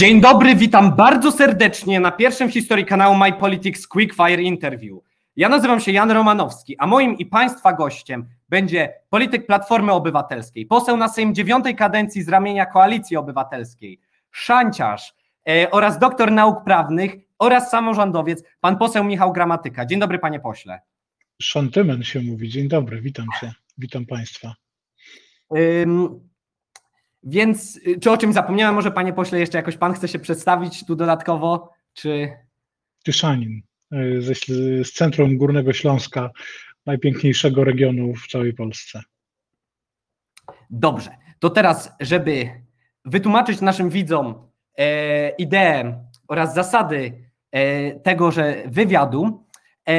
Dzień dobry, witam bardzo serdecznie na pierwszym w historii kanału My Politics Quickfire Interview. Ja nazywam się Jan Romanowski, a moim i Państwa gościem będzie polityk Platformy Obywatelskiej, poseł na Sejm dziewiątej kadencji z ramienia Koalicji Obywatelskiej, szanciarz e, oraz doktor nauk prawnych oraz samorządowiec, pan poseł Michał Gramatyka. Dzień dobry, panie pośle. Szantymen się mówi. Dzień dobry, witam cię, witam Państwa. Ym, więc y, czy o czymś zapomniałem? Może panie pośle jeszcze jakoś pan chce się przedstawić tu dodatkowo, czy... Tyszanin y, ze, z centrum Górnego Śląska, najpiękniejszego regionu w całej Polsce. Dobrze, to teraz, żeby wytłumaczyć naszym widzom e, ideę oraz zasady e, tegoże wywiadu, e,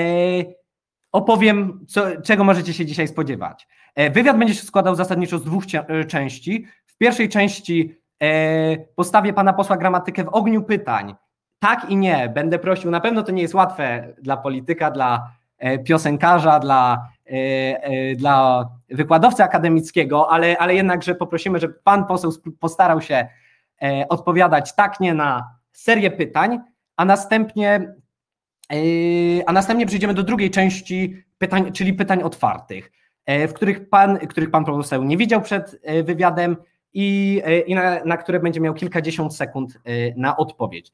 opowiem, co, czego możecie się dzisiaj spodziewać. E, wywiad będzie się składał zasadniczo z dwóch części. Pierwszej części e, postawię pana posła gramatykę w ogniu pytań. Tak i nie, będę prosił, na pewno to nie jest łatwe dla polityka, dla e, piosenkarza, dla, e, dla wykładowcy akademickiego, ale, ale jednakże poprosimy, żeby pan poseł postarał się odpowiadać tak, nie na serię pytań, a następnie, a następnie przejdziemy do drugiej części pytań, czyli pytań otwartych, w których pan, których pan poseł nie widział przed wywiadem i, e, i na, na które będzie miał kilkadziesiąt sekund e, na odpowiedź.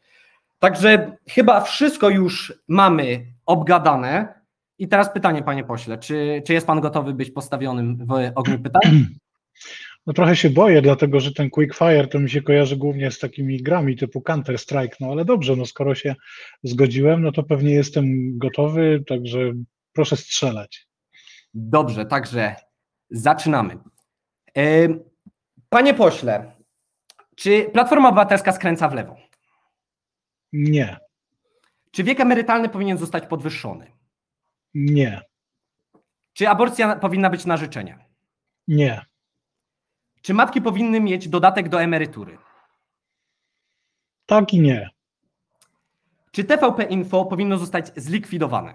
Także chyba wszystko już mamy obgadane. I teraz pytanie, panie pośle, czy, czy jest pan gotowy być postawionym w ogniu pytań? No trochę się boję, dlatego że ten Quickfire to mi się kojarzy głównie z takimi grami typu Counter-Strike, no ale dobrze, no skoro się zgodziłem, no to pewnie jestem gotowy, także proszę strzelać. Dobrze, także zaczynamy. E, Panie pośle, czy Platforma Obywatelska skręca w lewo? Nie, Czy wiek emerytalny powinien zostać podwyższony? nie, Czy aborcja powinna być na życzenie? nie, Czy matki powinny mieć dodatek do emerytury? tak i nie, Czy TVP Info powinno zostać zlikwidowane?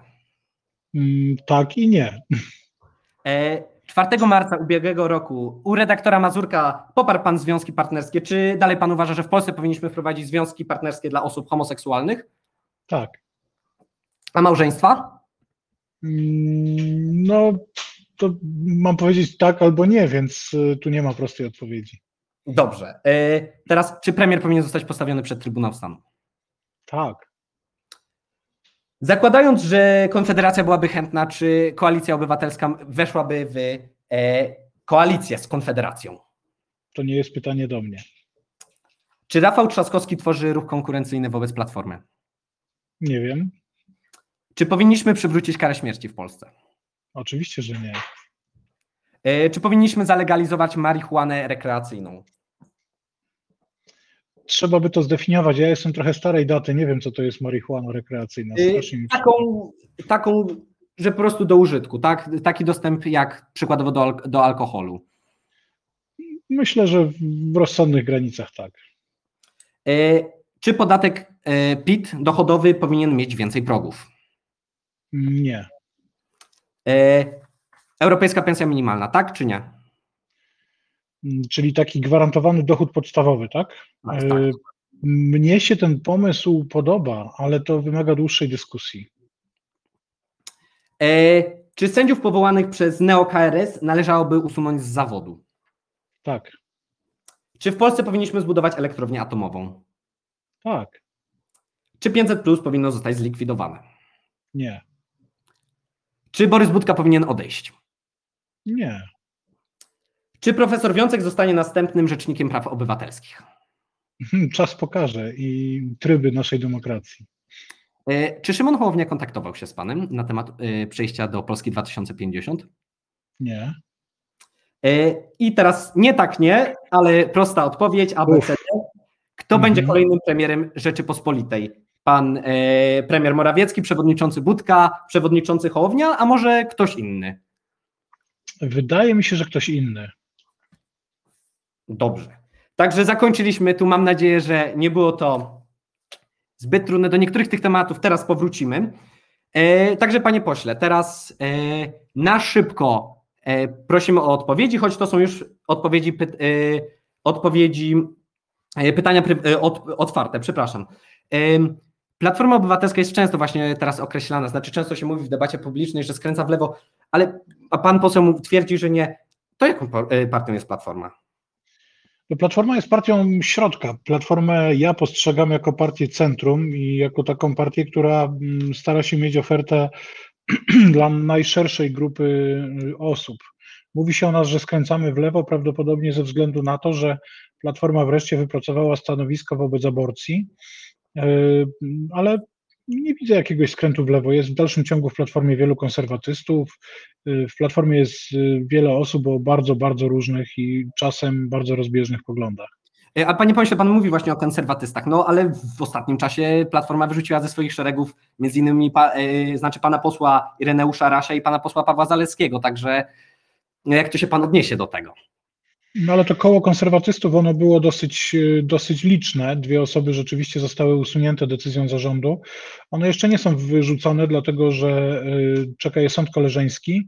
Mm, tak i nie, E, 4 marca ubiegłego roku u redaktora Mazurka poparł pan związki partnerskie. Czy dalej pan uważa, że w Polsce powinniśmy wprowadzić związki partnerskie dla osób homoseksualnych? tak. A małżeństwa? Mm, No, to mam powiedzieć tak albo nie, więc y, tu nie ma prostej odpowiedzi. Dobrze. E, Teraz, czy premier powinien zostać postawiony przed Trybunał Stanu? Tak. Zakładając, że Konfederacja byłaby chętna, czy Koalicja Obywatelska weszłaby w e, koalicję z Konfederacją? To nie jest pytanie do mnie. Czy Rafał Trzaskowski tworzy ruch konkurencyjny wobec Platformy? Nie wiem. Czy powinniśmy przywrócić karę śmierci w Polsce? Oczywiście, że nie. E, Czy powinniśmy zalegalizować marihuanę rekreacyjną? Trzeba by to zdefiniować. Ja jestem trochę starej daty, nie wiem, co to jest marihuana rekreacyjna. Y, Strasznie Taką, taką, że po prostu do użytku, tak? Taki dostęp jak przykładowo do, do alkoholu. Myślę, że w rozsądnych granicach tak. E, Czy podatek e, PIT dochodowy powinien mieć więcej progów? Nie. Europejska pensja minimalna, tak czy nie? Mm, Czyli taki gwarantowany dochód podstawowy, tak? Tak, Y, tak. Mnie się ten pomysł podoba, ale to wymaga dłuższej dyskusji. E, Czy sędziów powołanych przez NeoKRS należałoby usunąć z zawodu? Tak, Czy w Polsce powinniśmy zbudować elektrownię atomową? tak, Czy 500 plus powinno zostać zlikwidowane? nie, Czy Borys Budka powinien odejść? nie. Czy profesor Wiącek zostanie następnym rzecznikiem praw obywatelskich? Czas pokaże i tryby naszej demokracji. E, Czy Szymon Hołownia kontaktował się z panem na temat e, przejścia do Polski 2050? Nie. E, I teraz nie tak nie, ale prosta odpowiedź ABC. Kto Mhm. będzie kolejnym premierem Rzeczypospolitej? Pan premier Morawiecki, przewodniczący Budka, przewodniczący Hołownia, a może ktoś inny? Wydaje mi się, że ktoś inny. Dobrze. Także zakończyliśmy tu. Mam nadzieję, że nie było to zbyt trudne. Do niektórych tych tematów teraz powrócimy. E, także, panie pośle, teraz e, na szybko e, prosimy o odpowiedzi, choć to są już odpowiedzi, py- e, odpowiedzi E, Pytania pry- e, od, otwarte, przepraszam. Platforma Obywatelska jest często właśnie teraz określana, znaczy często się mówi w debacie publicznej, że skręca w lewo, ale pan poseł twierdzi, że nie. To jaką partią jest Platforma? No, Platforma jest partią środka. Platformę ja postrzegam jako partię centrum i jako taką partię, która mm, stara się mieć ofertę dla najszerszej grupy y, osób. Mówi się o nas, że skręcamy w lewo, prawdopodobnie ze względu na to, że Platforma wreszcie wypracowała stanowisko wobec aborcji, y, ale nie widzę jakiegoś skrętu w lewo. Jest w dalszym ciągu w Platformie wielu konserwatystów, y, w Platformie jest y, wiele osób o bardzo, bardzo różnych i czasem bardzo rozbieżnych poglądach. E, A panie pośle, pan mówi właśnie o konserwatystach, no ale w ostatnim czasie Platforma wyrzuciła ze swoich szeregów między innymi pa, e, znaczy pana posła Ireneusza Rasia i pana posła Pawła Zalewskiego, także no, jak to się pan odniesie do tego? No ale to koło konserwatystów, ono było dosyć, y, dosyć liczne. Dwie osoby rzeczywiście zostały usunięte decyzją zarządu. One jeszcze nie są wyrzucone, dlatego że y, czeka je sąd koleżeński.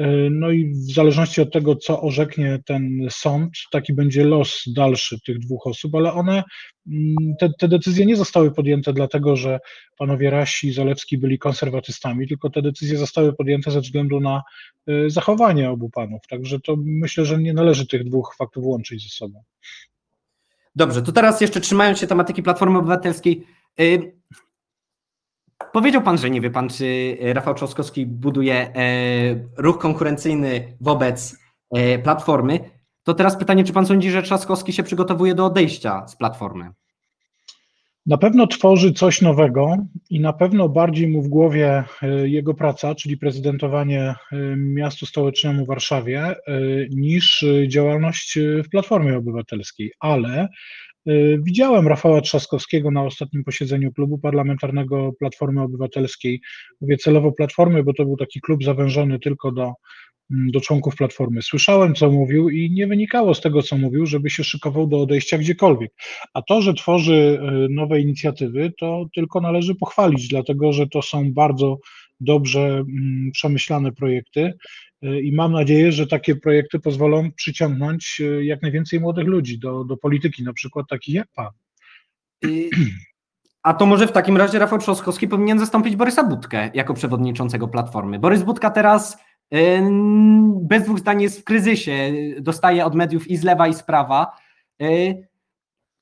Y, No i w zależności od tego, co orzeknie ten sąd, taki będzie los dalszy tych dwóch osób, ale one, mm, te, te decyzje nie zostały podjęte dlatego, że panowie Rasi i Zalewski byli konserwatystami, tylko te decyzje zostały podjęte ze względu na y, zachowanie obu panów. Także to myślę, że nie należy tych dwóch faktów łączyć ze sobą. Dobrze, to teraz jeszcze trzymając się tematyki Platformy Obywatelskiej, y, powiedział pan, że nie wie pan, czy Rafał Trzaskowski buduje e, ruch konkurencyjny wobec e, Platformy, to teraz pytanie, czy pan sądzi, że Trzaskowski się przygotowuje do odejścia z Platformy? Na pewno tworzy coś nowego i na pewno bardziej mu w głowie jego praca, czyli prezydentowanie miastu stołecznemu Warszawie, niż działalność w Platformie Obywatelskiej. Ale widziałem Rafała Trzaskowskiego na ostatnim posiedzeniu klubu parlamentarnego Platformy Obywatelskiej. Mówię celowo Platformy, bo to był taki klub zawężony tylko do mm, do członków Platformy. Słyszałem, co mówił i nie wynikało z tego, co mówił, żeby się szykował do odejścia gdziekolwiek. A to, że tworzy y, nowe inicjatywy, to tylko należy pochwalić, dlatego że to są bardzo dobrze mm, przemyślane projekty y, i mam nadzieję, że takie projekty pozwolą przyciągnąć y, jak najwięcej młodych ludzi do, do polityki, na przykład takich jak pan. A to może w takim razie Rafał Trzaskowski powinien zastąpić Borysa Budkę jako przewodniczącego Platformy. Borys Budka teraz y, bez dwóch zdań jest w kryzysie, dostaje od mediów i z lewa i z prawa.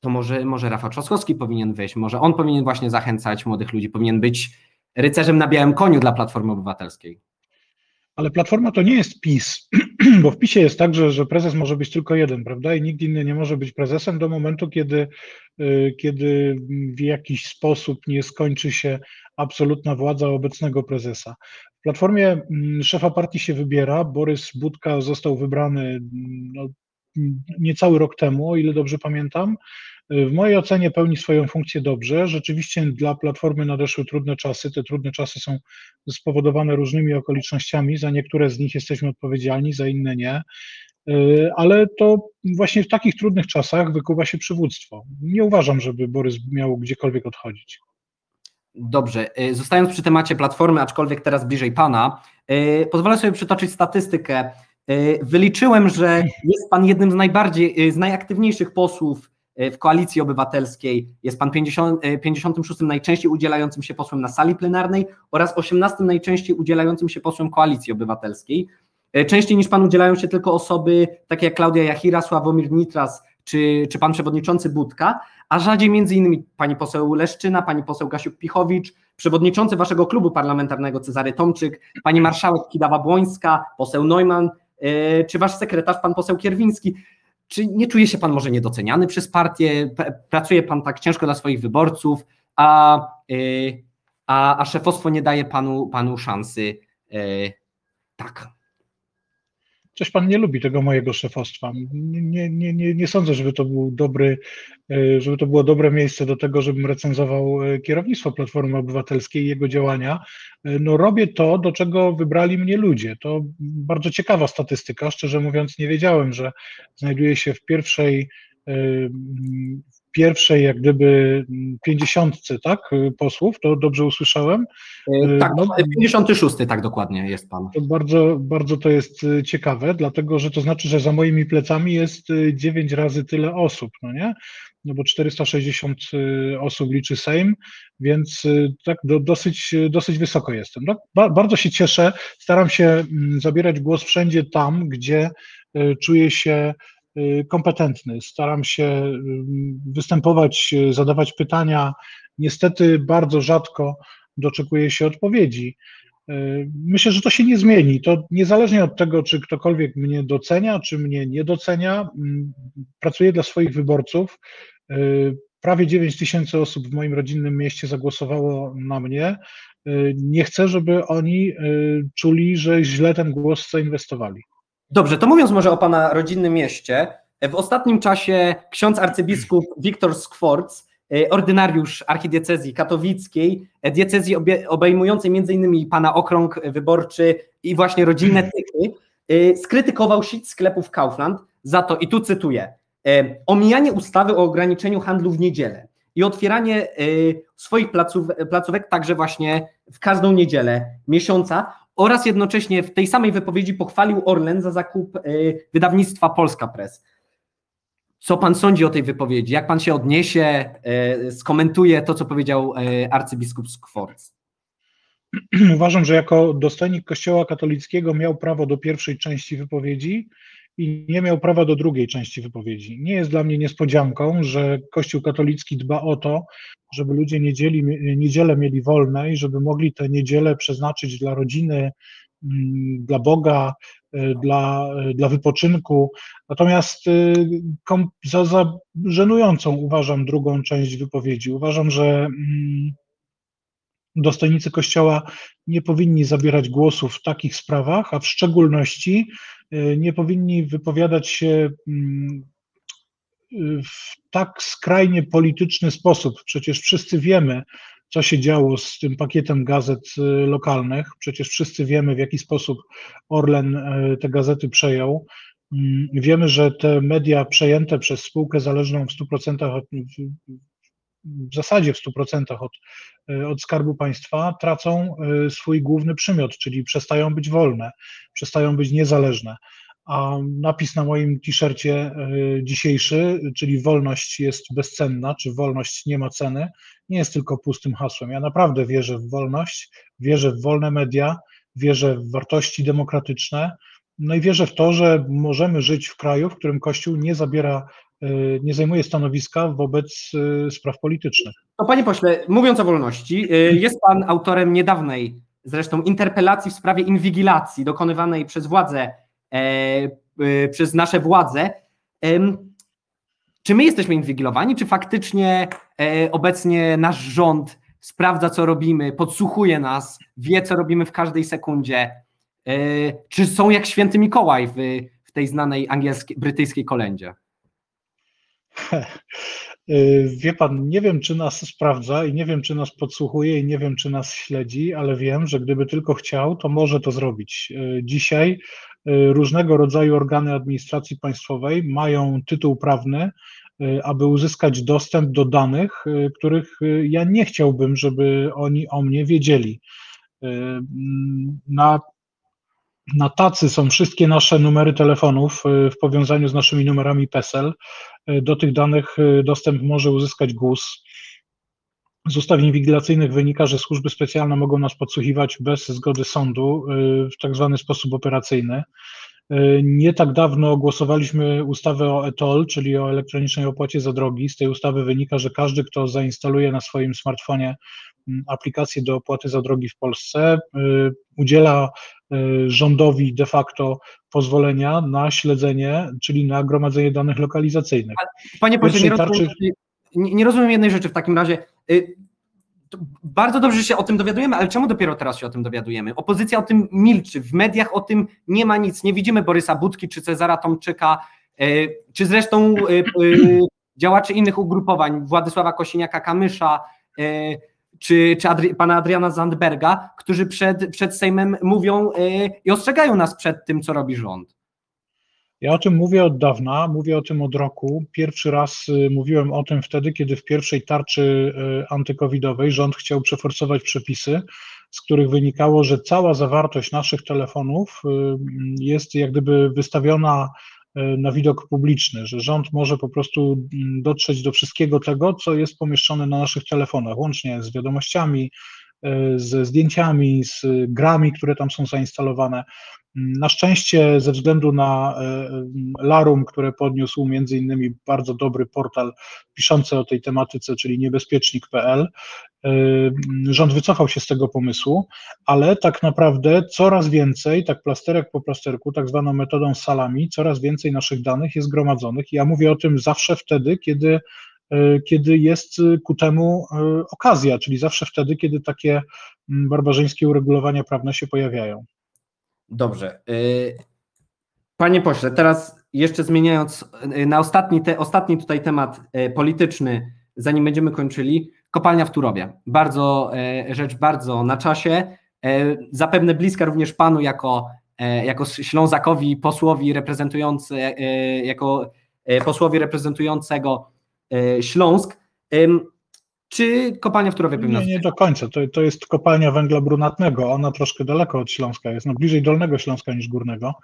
To może, może Rafał Trzaskowski powinien wyjść, może on powinien właśnie zachęcać młodych ludzi, powinien być rycerzem na białym koniu dla Platformy Obywatelskiej. Ale Platforma to nie jest PiS, bo w PiSie jest tak, że, że prezes może być tylko jeden, prawda? I nikt inny nie może być prezesem do momentu, kiedy, y, kiedy w jakiś sposób nie skończy się absolutna władza obecnego prezesa. W Platformie mm, szefa partii się wybiera. Borys Budka został wybrany mm, no, mm, niecały rok temu, o ile dobrze pamiętam. Y, W mojej ocenie pełni swoją funkcję dobrze. Rzeczywiście dla Platformy nadeszły trudne czasy. Te trudne czasy są spowodowane różnymi okolicznościami. Za niektóre z nich jesteśmy odpowiedzialni, za inne nie. Y, Ale to właśnie w takich trudnych czasach wykuwa się przywództwo. Nie uważam, żeby Borys miał gdziekolwiek odchodzić. Dobrze, y, zostając przy temacie Platformy, aczkolwiek teraz bliżej Pana, pozwolę sobie przytoczyć statystykę. Wyliczyłem, że jest Pan jednym z najbardziej, z najaktywniejszych posłów w Koalicji Obywatelskiej. Jest Pan 50, y, 56 najczęściej udzielającym się posłem na sali plenarnej oraz 18 najczęściej udzielającym się posłem Koalicji Obywatelskiej. Y, Częściej niż Pan udzielają się tylko osoby takie jak Klaudia Jachira, Sławomir Nitras czy, czy Pan Przewodniczący Budka, a rzadziej między innymi pani poseł Leszczyna, pani poseł Gasiuk-Pichowicz, przewodniczący waszego klubu parlamentarnego Cezary Tomczyk, pani marszałek Kidawa-Błońska, poseł Neumann, czy wasz sekretarz pan poseł Kierwiński. Czy nie czuje się pan może niedoceniany przez partię? Pracuje pan tak ciężko dla swoich wyborców, a, yy, a, a szefostwo nie daje panu, panu szansy? Yy, tak. Coś pan nie lubi tego mojego szefostwa. Nie, nie, nie, nie, sądzę, żeby to był dobry, e, żeby to było dobre miejsce do tego, żebym recenzował e, kierownictwo Platformy Obywatelskiej i jego działania. E, No robię to, do czego wybrali mnie ludzie. To bardzo ciekawa statystyka. Szczerze mówiąc, nie wiedziałem, że znajduję się w pierwszej pierwszej jak gdyby pięćdziesiątce, tak, posłów, to dobrze usłyszałem. Yy, tak, no- 56 tak dokładnie jest pan. To bardzo, bardzo to jest y, ciekawe, dlatego że to znaczy, że za moimi plecami jest y, dziewięć razy tyle osób, no nie? no bo 460 y, osób liczy Sejm, więc y, tak do, dosyć, dosyć wysoko jestem. No, ba, bardzo się cieszę, staram się mm, zabierać głos wszędzie tam, gdzie czuję się kompetentny. Staram się występować, zadawać pytania. Niestety bardzo rzadko doczekuję się odpowiedzi. Myślę, że to się nie zmieni. To niezależnie od tego, czy ktokolwiek mnie docenia, czy mnie nie docenia, mm, pracuję dla swoich wyborców. Prawie 9 tysięcy osób w moim rodzinnym mieście zagłosowało na mnie. Nie chcę, żeby oni czuli, że źle ten głos zainwestowali. Dobrze, to mówiąc może o Pana rodzinnym mieście, w ostatnim czasie ksiądz arcybiskup Wiktor Skworc, e, ordynariusz archidiecezji katowickiej, e, diecezji obejmującej m.in. Pana okrąg wyborczy i właśnie rodzinne e, skrytykował sieć sklepów Kaufland za to, i tu cytuję, omijanie ustawy o ograniczeniu handlu w niedzielę i otwieranie swoich placówek także właśnie w każdą niedzielę miesiąca, oraz jednocześnie w tej samej wypowiedzi pochwalił Orlen za zakup y, wydawnictwa Polska Press. Co pan sądzi o tej wypowiedzi? Jak pan się odniesie, y, skomentuje to, co powiedział y, arcybiskup Skworc? Uważam, że jako dostojnik Kościoła katolickiego miał prawo do pierwszej części wypowiedzi i nie miał prawa do drugiej części wypowiedzi. Nie jest dla mnie niespodzianką, że Kościół katolicki dba o to, żeby ludzie niedzieli, niedzielę mieli wolne i żeby mogli te niedzielę przeznaczyć dla rodziny, mm, dla Boga, y, dla, y, dla wypoczynku. Natomiast y, za, za żenującą uważam drugą część wypowiedzi. Uważam, że mm, dostojnicy Kościoła nie powinni zabierać głosu w takich sprawach, a w szczególności nie powinni wypowiadać się mm, w tak skrajnie polityczny sposób. Przecież wszyscy wiemy, co się działo z tym pakietem gazet y, lokalnych. Przecież wszyscy wiemy, w jaki sposób Orlen y, te gazety przejął. Mm, wiemy, że te media przejęte przez spółkę zależną w 100% od, w zasadzie w 100% od, y, od Skarbu Państwa tracą swój główny przymiot, czyli przestają być wolne, przestają być niezależne a napis na moim t-shircie e, dzisiejszy, czyli wolność jest bezcenna, czy wolność nie ma ceny, nie jest tylko pustym hasłem. Ja naprawdę wierzę w wolność, wierzę w wolne media, wierzę w wartości demokratyczne, no i wierzę w to, że możemy żyć w kraju, w którym Kościół nie zabiera, e, nie zajmuje stanowiska wobec e, spraw politycznych. No panie pośle, mówiąc o wolności, jest pan autorem niedawnej zresztą interpelacji w sprawie inwigilacji dokonywanej przez władze E, e, przez nasze władze. Czy my jesteśmy inwigilowani, czy faktycznie e, obecnie nasz rząd sprawdza, co robimy, podsłuchuje nas, wie, co robimy w każdej sekundzie? Czy są jak święty Mikołaj w, w tej znanej angielskiej, brytyjskiej kolędzie? Wie pan, nie wiem, czy nas sprawdza i nie wiem, czy nas podsłuchuje i nie wiem, czy nas śledzi, ale wiem, że gdyby tylko chciał, to może to zrobić. Dzisiaj Y, różnego rodzaju organy administracji państwowej mają tytuł prawny, y, aby uzyskać dostęp do danych, y, których ja nie chciałbym, żeby oni o mnie wiedzieli. Na, na tacy są wszystkie nasze numery telefonów w powiązaniu z naszymi numerami PESEL. Do tych danych dostęp może uzyskać GUS. Z ustaw inwigilacyjnych wynika, że służby specjalne mogą nas podsłuchiwać bez zgody sądu y, w tak zwany sposób operacyjny. Y, nie tak dawno głosowaliśmy ustawę o ETOL, czyli o elektronicznej opłacie za drogi. Z tej ustawy wynika, że każdy, kto zainstaluje na swoim smartfonie aplikację do opłaty za drogi w Polsce, y, udziela rządowi de facto pozwolenia na śledzenie, czyli na gromadzenie danych lokalizacyjnych. Panie pośle, nie, tarczy... nie, nie rozumiem jednej rzeczy w takim razie. Bardzo dobrze, się o tym dowiadujemy, ale czemu dopiero teraz się o tym dowiadujemy? Opozycja o tym milczy, w mediach o tym nie ma nic. Nie widzimy Borysa Budki czy Cezara Tomczyka, y, czy zresztą y, działaczy innych ugrupowań, Władysława Kosiniaka-Kamysza, czy, czy Adri pana Adriana Zandberga, którzy przed, przed Sejmem mówią i ostrzegają nas przed tym, co robi rząd. Ja o tym mówię od dawna, mówię o tym od roku. Pierwszy raz y, mówiłem o tym wtedy, kiedy w pierwszej tarczy y, antykowidowej rząd chciał przeforsować przepisy, z których wynikało, że cała zawartość naszych telefonów y, jest jak gdyby wystawiona na widok publiczny, że rząd może po prostu mm, dotrzeć do wszystkiego tego, co jest pomieszczone na naszych telefonach, łącznie z wiadomościami, ze zdjęciami, z grami, które tam są zainstalowane. Na szczęście, ze względu na e, Larum, które podniósł między innymi bardzo dobry portal piszący o tej tematyce, czyli niebezpiecznik.pl, e, rząd wycofał się z tego pomysłu, ale tak naprawdę coraz więcej, tak plasterek po plasterku, tak zwaną metodą salami, coraz więcej naszych danych jest gromadzonych. Ja mówię o tym zawsze wtedy, kiedy e, kiedy jest ku temu okazja, czyli zawsze wtedy, kiedy takie barbarzyńskie uregulowania prawne się pojawiają. Dobrze. Y, panie pośle, teraz jeszcze zmieniając y, na ostatni, te, ostatni tutaj temat y, polityczny, zanim będziemy kończyli, kopalnia w Turowie. Bardzo, rzecz bardzo na czasie, zapewne bliska również panu jako, jako Ślązakowi posłowi reprezentujący, jako posłowi reprezentującego Śląsk. Czy kopalnia w Turowie powinna Nie, nie do końca. To, to jest kopalnia węgla brunatnego. Ona troszkę daleko od Śląska jest, no bliżej Dolnego Śląska niż Górnego.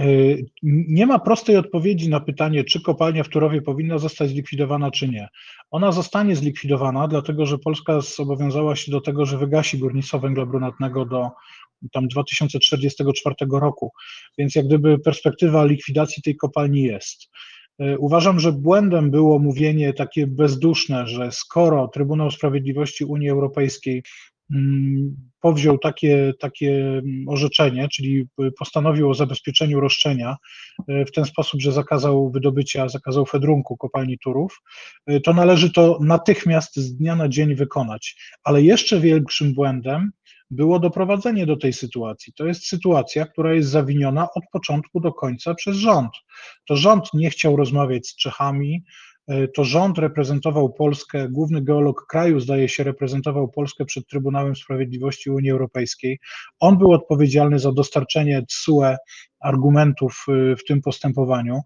Y, nie ma prostej odpowiedzi na pytanie, czy kopalnia w Turowie powinna zostać zlikwidowana, czy nie. Ona zostanie zlikwidowana, dlatego że Polska zobowiązała się do tego, że wygasi górnictwo węgla brunatnego do tam 2044 roku, więc jak gdyby perspektywa likwidacji tej kopalni jest. E, uważam, że błędem było mówienie takie bezduszne, że skoro Trybunał Sprawiedliwości Unii Europejskiej mm, powziął takie, takie mm, orzeczenie, czyli postanowił o zabezpieczeniu roszczenia e, w ten sposób, że zakazał wydobycia, zakazał fedrunku kopalni Turów, e, to należy to natychmiast z dnia na dzień wykonać. Ale jeszcze większym błędem było doprowadzenie do tej sytuacji. To jest sytuacja, która jest zawiniona od początku do końca przez rząd. To rząd nie chciał rozmawiać z Czechami, e, to rząd reprezentował Polskę, główny geolog kraju, zdaje się, reprezentował Polskę przed Trybunałem Sprawiedliwości Unii Europejskiej. On był odpowiedzialny za dostarczenie TSUE argumentów y, w tym postępowaniu.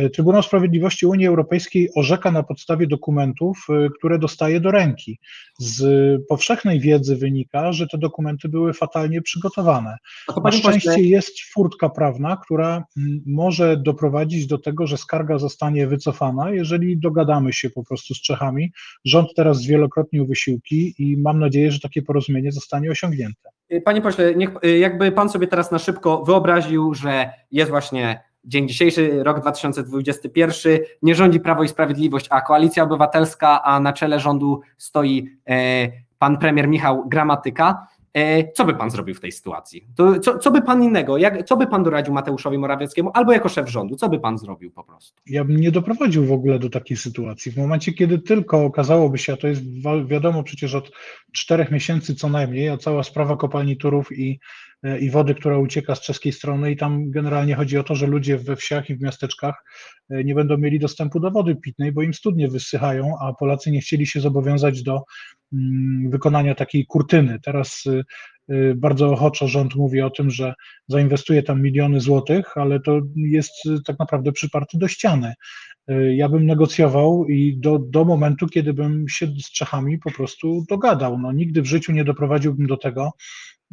Y, Trybunał Sprawiedliwości Unii Europejskiej orzeka na podstawie dokumentów, y, które dostaje do ręki. Z powszechnej wiedzy wynika, że te dokumenty były fatalnie przygotowane. Na szczęście jest furtka prawna, która mm, może doprowadzić do tego, że skarga zostanie wycofana, jeżeli dogadamy się po prostu z Czechami. Rząd teraz zwielokrotnił wysiłki i mam nadzieję, że takie porozumienie zostanie osiągnięte. Panie pośle, niech, jakby pan sobie teraz na szybko wyobraził, że jest właśnie dzień dzisiejszy, rok 2021, nie rządzi Prawo i Sprawiedliwość, a Koalicja Obywatelska, a na czele rządu stoi e, pan premier Michał Gramatyka. E, co by pan zrobił w tej sytuacji? To, co, co by pan innego, jak, co by pan doradził Mateuszowi Morawieckiemu albo jako szef rządu? Co by pan zrobił po prostu? Ja bym nie doprowadził w ogóle do takiej sytuacji. W momencie, kiedy tylko okazałoby się, a to jest wiadomo przecież od czterech miesięcy co najmniej, a cała sprawa kopalni Turów i i wody, która ucieka z czeskiej strony i tam generalnie chodzi o to, że ludzie we wsiach i w miasteczkach e, nie będą mieli dostępu do wody pitnej, bo im studnie wysychają, a Polacy nie chcieli się zobowiązać do mm, wykonania takiej kurtyny. Teraz e, bardzo ochoczo rząd mówi o tym, że zainwestuje tam miliony złotych, ale to jest tak naprawdę przyparty do ściany. Ja bym negocjował i do, do momentu, kiedy bym się z Czechami po prostu dogadał. No, nigdy w życiu nie doprowadziłbym do tego,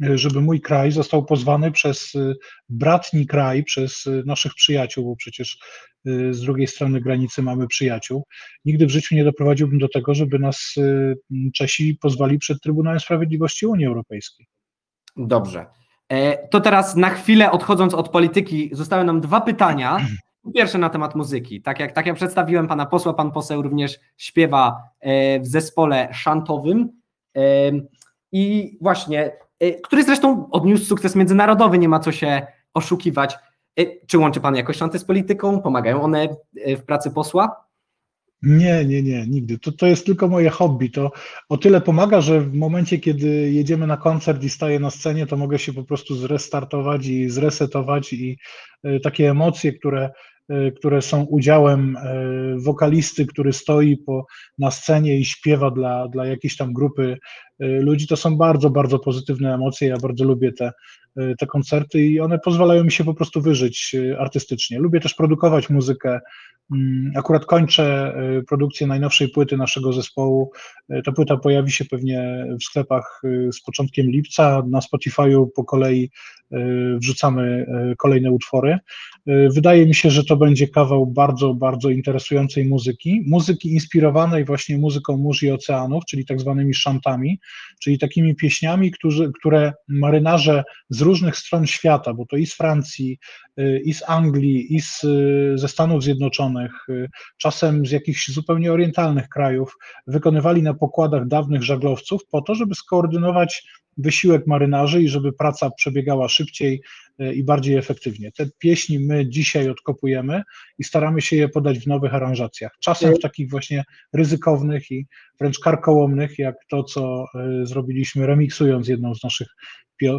żeby mój kraj został pozwany przez y, bratni kraj, przez y, naszych przyjaciół, bo przecież z drugiej strony granicy mamy przyjaciół. Nigdy w życiu nie doprowadziłbym do tego, żeby nas Czesi pozwali przed Trybunałem Sprawiedliwości Unii Europejskiej. Dobrze. E, to teraz na chwilę odchodząc od polityki, zostały nam dwa pytania. Pierwsze na temat muzyki. Tak jak, tak jak przedstawiłem pana posła, pan poseł również śpiewa e, w zespole szantowym. E, I właśnie który zresztą odniósł sukces międzynarodowy, nie ma co się oszukiwać. Y, czy łączy Pan jakoś szanty z polityką? Pomagają one y, w pracy posła? Nie, nie, nie, nigdy. To, to jest tylko moje hobby. To o tyle pomaga, że w momencie, kiedy jedziemy na koncert i staję na scenie, to mogę się po prostu zrestartować i zresetować i takie emocje, które które są udziałem wokalisty, który stoi po, na scenie i śpiewa dla, dla jakiejś tam grupy ludzi, to są bardzo, bardzo pozytywne emocje. Ja bardzo lubię te, te koncerty i one pozwalają mi się po prostu wyżyć artystycznie. Lubię też produkować muzykę. Mm, akurat kończę produkcję najnowszej płyty naszego zespołu. Ta płyta pojawi się pewnie w sklepach z początkiem lipca. Na Spotify'u po kolei wrzucamy kolejne utwory. Wydaje mi się, że to będzie kawał bardzo, bardzo interesującej muzyki. Muzyki inspirowanej właśnie muzyką mórz i oceanów, czyli tak zwanymi szantami, czyli takimi pieśniami, którzy, które marynarze z różnych stron świata, bo to i z Francji, i z Anglii, i z, ze Stanów Zjednoczonych, czasem z jakichś zupełnie orientalnych krajów, wykonywali na pokładach dawnych żaglowców po to, żeby skoordynować wysiłek marynarzy i żeby praca przebiegała szybciej e, i bardziej efektywnie. Te pieśni my dzisiaj odkopujemy i staramy się je podać w nowych aranżacjach. Czasem w takich właśnie ryzykownych i wręcz karkołomnych, jak to, co e, zrobiliśmy remiksując jedną z naszych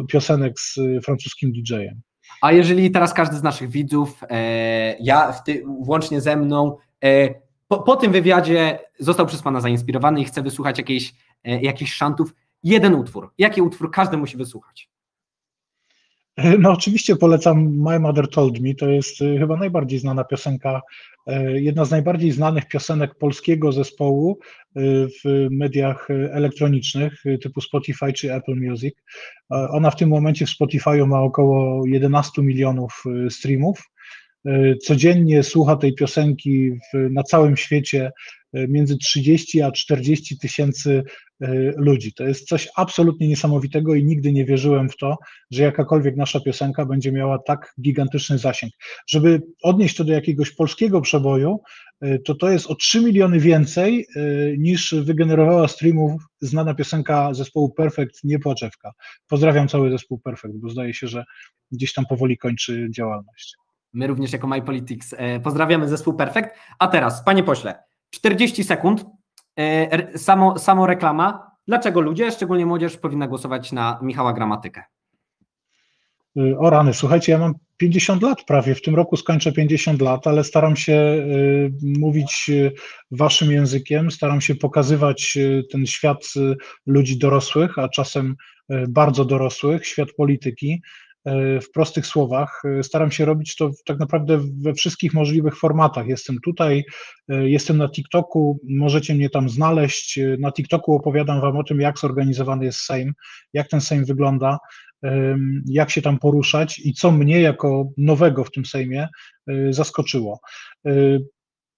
piosenek z e, francuskim DJ-em. A jeżeli teraz każdy z naszych widzów, e, ja ty, włącznie ze mną, e, po, po, tym wywiadzie został przez Pana zainspirowany i chce wysłuchać jakiejś, e, jakichś szantów, jeden utwór. Jaki utwór każdy musi wysłuchać? No oczywiście polecam My Mother Told Me, to jest y, chyba najbardziej znana piosenka, y, jedna z najbardziej znanych piosenek polskiego zespołu w mediach elektronicznych typu Spotify czy Apple Music. Ona w tym momencie w Spotify ma około 11 milionów streamów. Codziennie słucha tej piosenki w, na całym świecie między 30 a 40 tysięcy e, ludzi. To jest coś absolutnie niesamowitego i nigdy nie wierzyłem w to, że jakakolwiek nasza piosenka będzie miała tak gigantyczny zasięg. Żeby odnieść to do jakiegoś polskiego przeboju, e, to to jest o 3 miliony więcej e, niż wygenerowała streamów znana piosenka zespołu Perfect, nie Płaczewka. Pozdrawiam cały zespół Perfect, bo zdaje się, że gdzieś tam powoli kończy działalność. My również jako MyPolitics pozdrawiamy zespół Perfect. A teraz, panie pośle, 40 sekund, e, samo, samo reklama. Dlaczego ludzie, szczególnie młodzież, powinna głosować na Michała Gramatykę? Y, o rany, słuchajcie, ja mam 50 lat prawie, w tym roku skończę 50 lat, ale staram się y, mówić waszym językiem, staram się pokazywać ten świat ludzi dorosłych, a czasem bardzo dorosłych, świat polityki, E, w prostych słowach. E, staram się robić to tak naprawdę we wszystkich możliwych formatach. Jestem tutaj, e, jestem na TikToku, możecie mnie tam znaleźć. Na TikToku opowiadam Wam o tym, jak zorganizowany jest Sejm, jak ten Sejm wygląda, jak się tam poruszać i co mnie jako nowego w tym Sejmie zaskoczyło.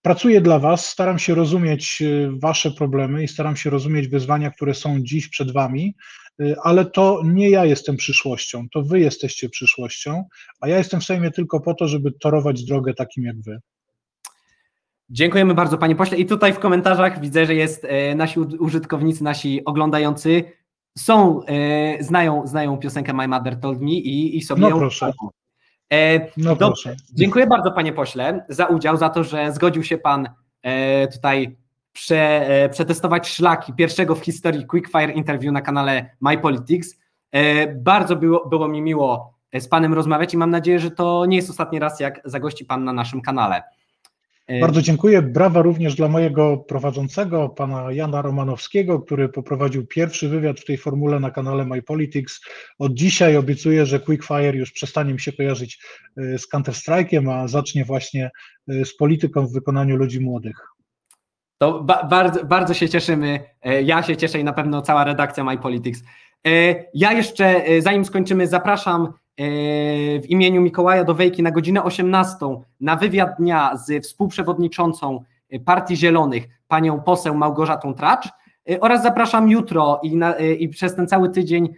Pracuję dla Was, staram się rozumieć Wasze problemy i staram się rozumieć wyzwania, które są dziś przed Wami, ale to nie ja jestem przyszłością, to wy jesteście przyszłością, a ja jestem w Sejmie tylko po to, żeby torować drogę takim jak wy. Dziękujemy bardzo panie pośle i tutaj w komentarzach widzę, że jest e, nasi użytkownicy, nasi oglądający są, e, znają, znają piosenkę My Mother Told Me i, i sobie no ją proszę. E, no proszę. Dziękuję bardzo panie pośle za udział, za to, że zgodził się pan e, tutaj prze, e, przetestować szlaki pierwszego w historii Quickfire interview na kanale MyPolitics. E, bardzo było, było mi miło e, z Panem rozmawiać i mam nadzieję, że to nie jest ostatni raz, jak zagości Pan na naszym kanale. Bardzo dziękuję. Brawa również dla mojego prowadzącego, pana Jana Romanowskiego, który poprowadził pierwszy wywiad w tej formule na kanale MyPolitics. Od dzisiaj obiecuję, że Quickfire już przestanie mi się kojarzyć z Counter-Strike'iem, a zacznie właśnie z polityką w wykonaniu ludzi młodych. To ba bardzo, bardzo się cieszymy. E, ja się cieszę i na pewno cała redakcja MyPolitics. E, ja jeszcze, e, zanim skończymy, zapraszam w imieniu Mikołaja do Wejki na godzinę 18 na wywiad dnia z współprzewodniczącą Partii Zielonych, panią poseł Małgorzatą Tracz oraz zapraszam jutro i, na, i przez ten cały tydzień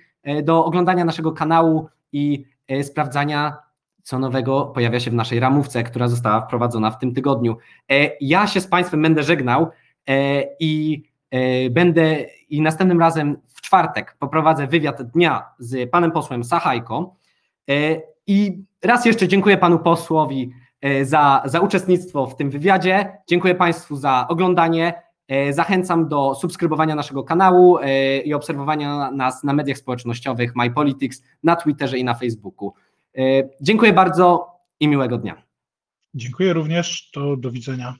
do oglądania naszego kanału i sprawdzania co nowego pojawia się w naszej ramówce, która została wprowadzona w tym tygodniu. E, ja się z Państwem będę żegnał e, i e, będę i następnym razem w czwartek poprowadzę wywiad dnia z panem posłem Sachajko. I raz jeszcze dziękuję panu posłowi za, za uczestnictwo w tym wywiadzie. Dziękuję Państwu za oglądanie. Zachęcam do subskrybowania naszego kanału i obserwowania nas na mediach społecznościowych MyPolitics, na Twitterze i na Facebooku. E, dziękuję bardzo i miłego dnia. Dziękuję również. To do widzenia.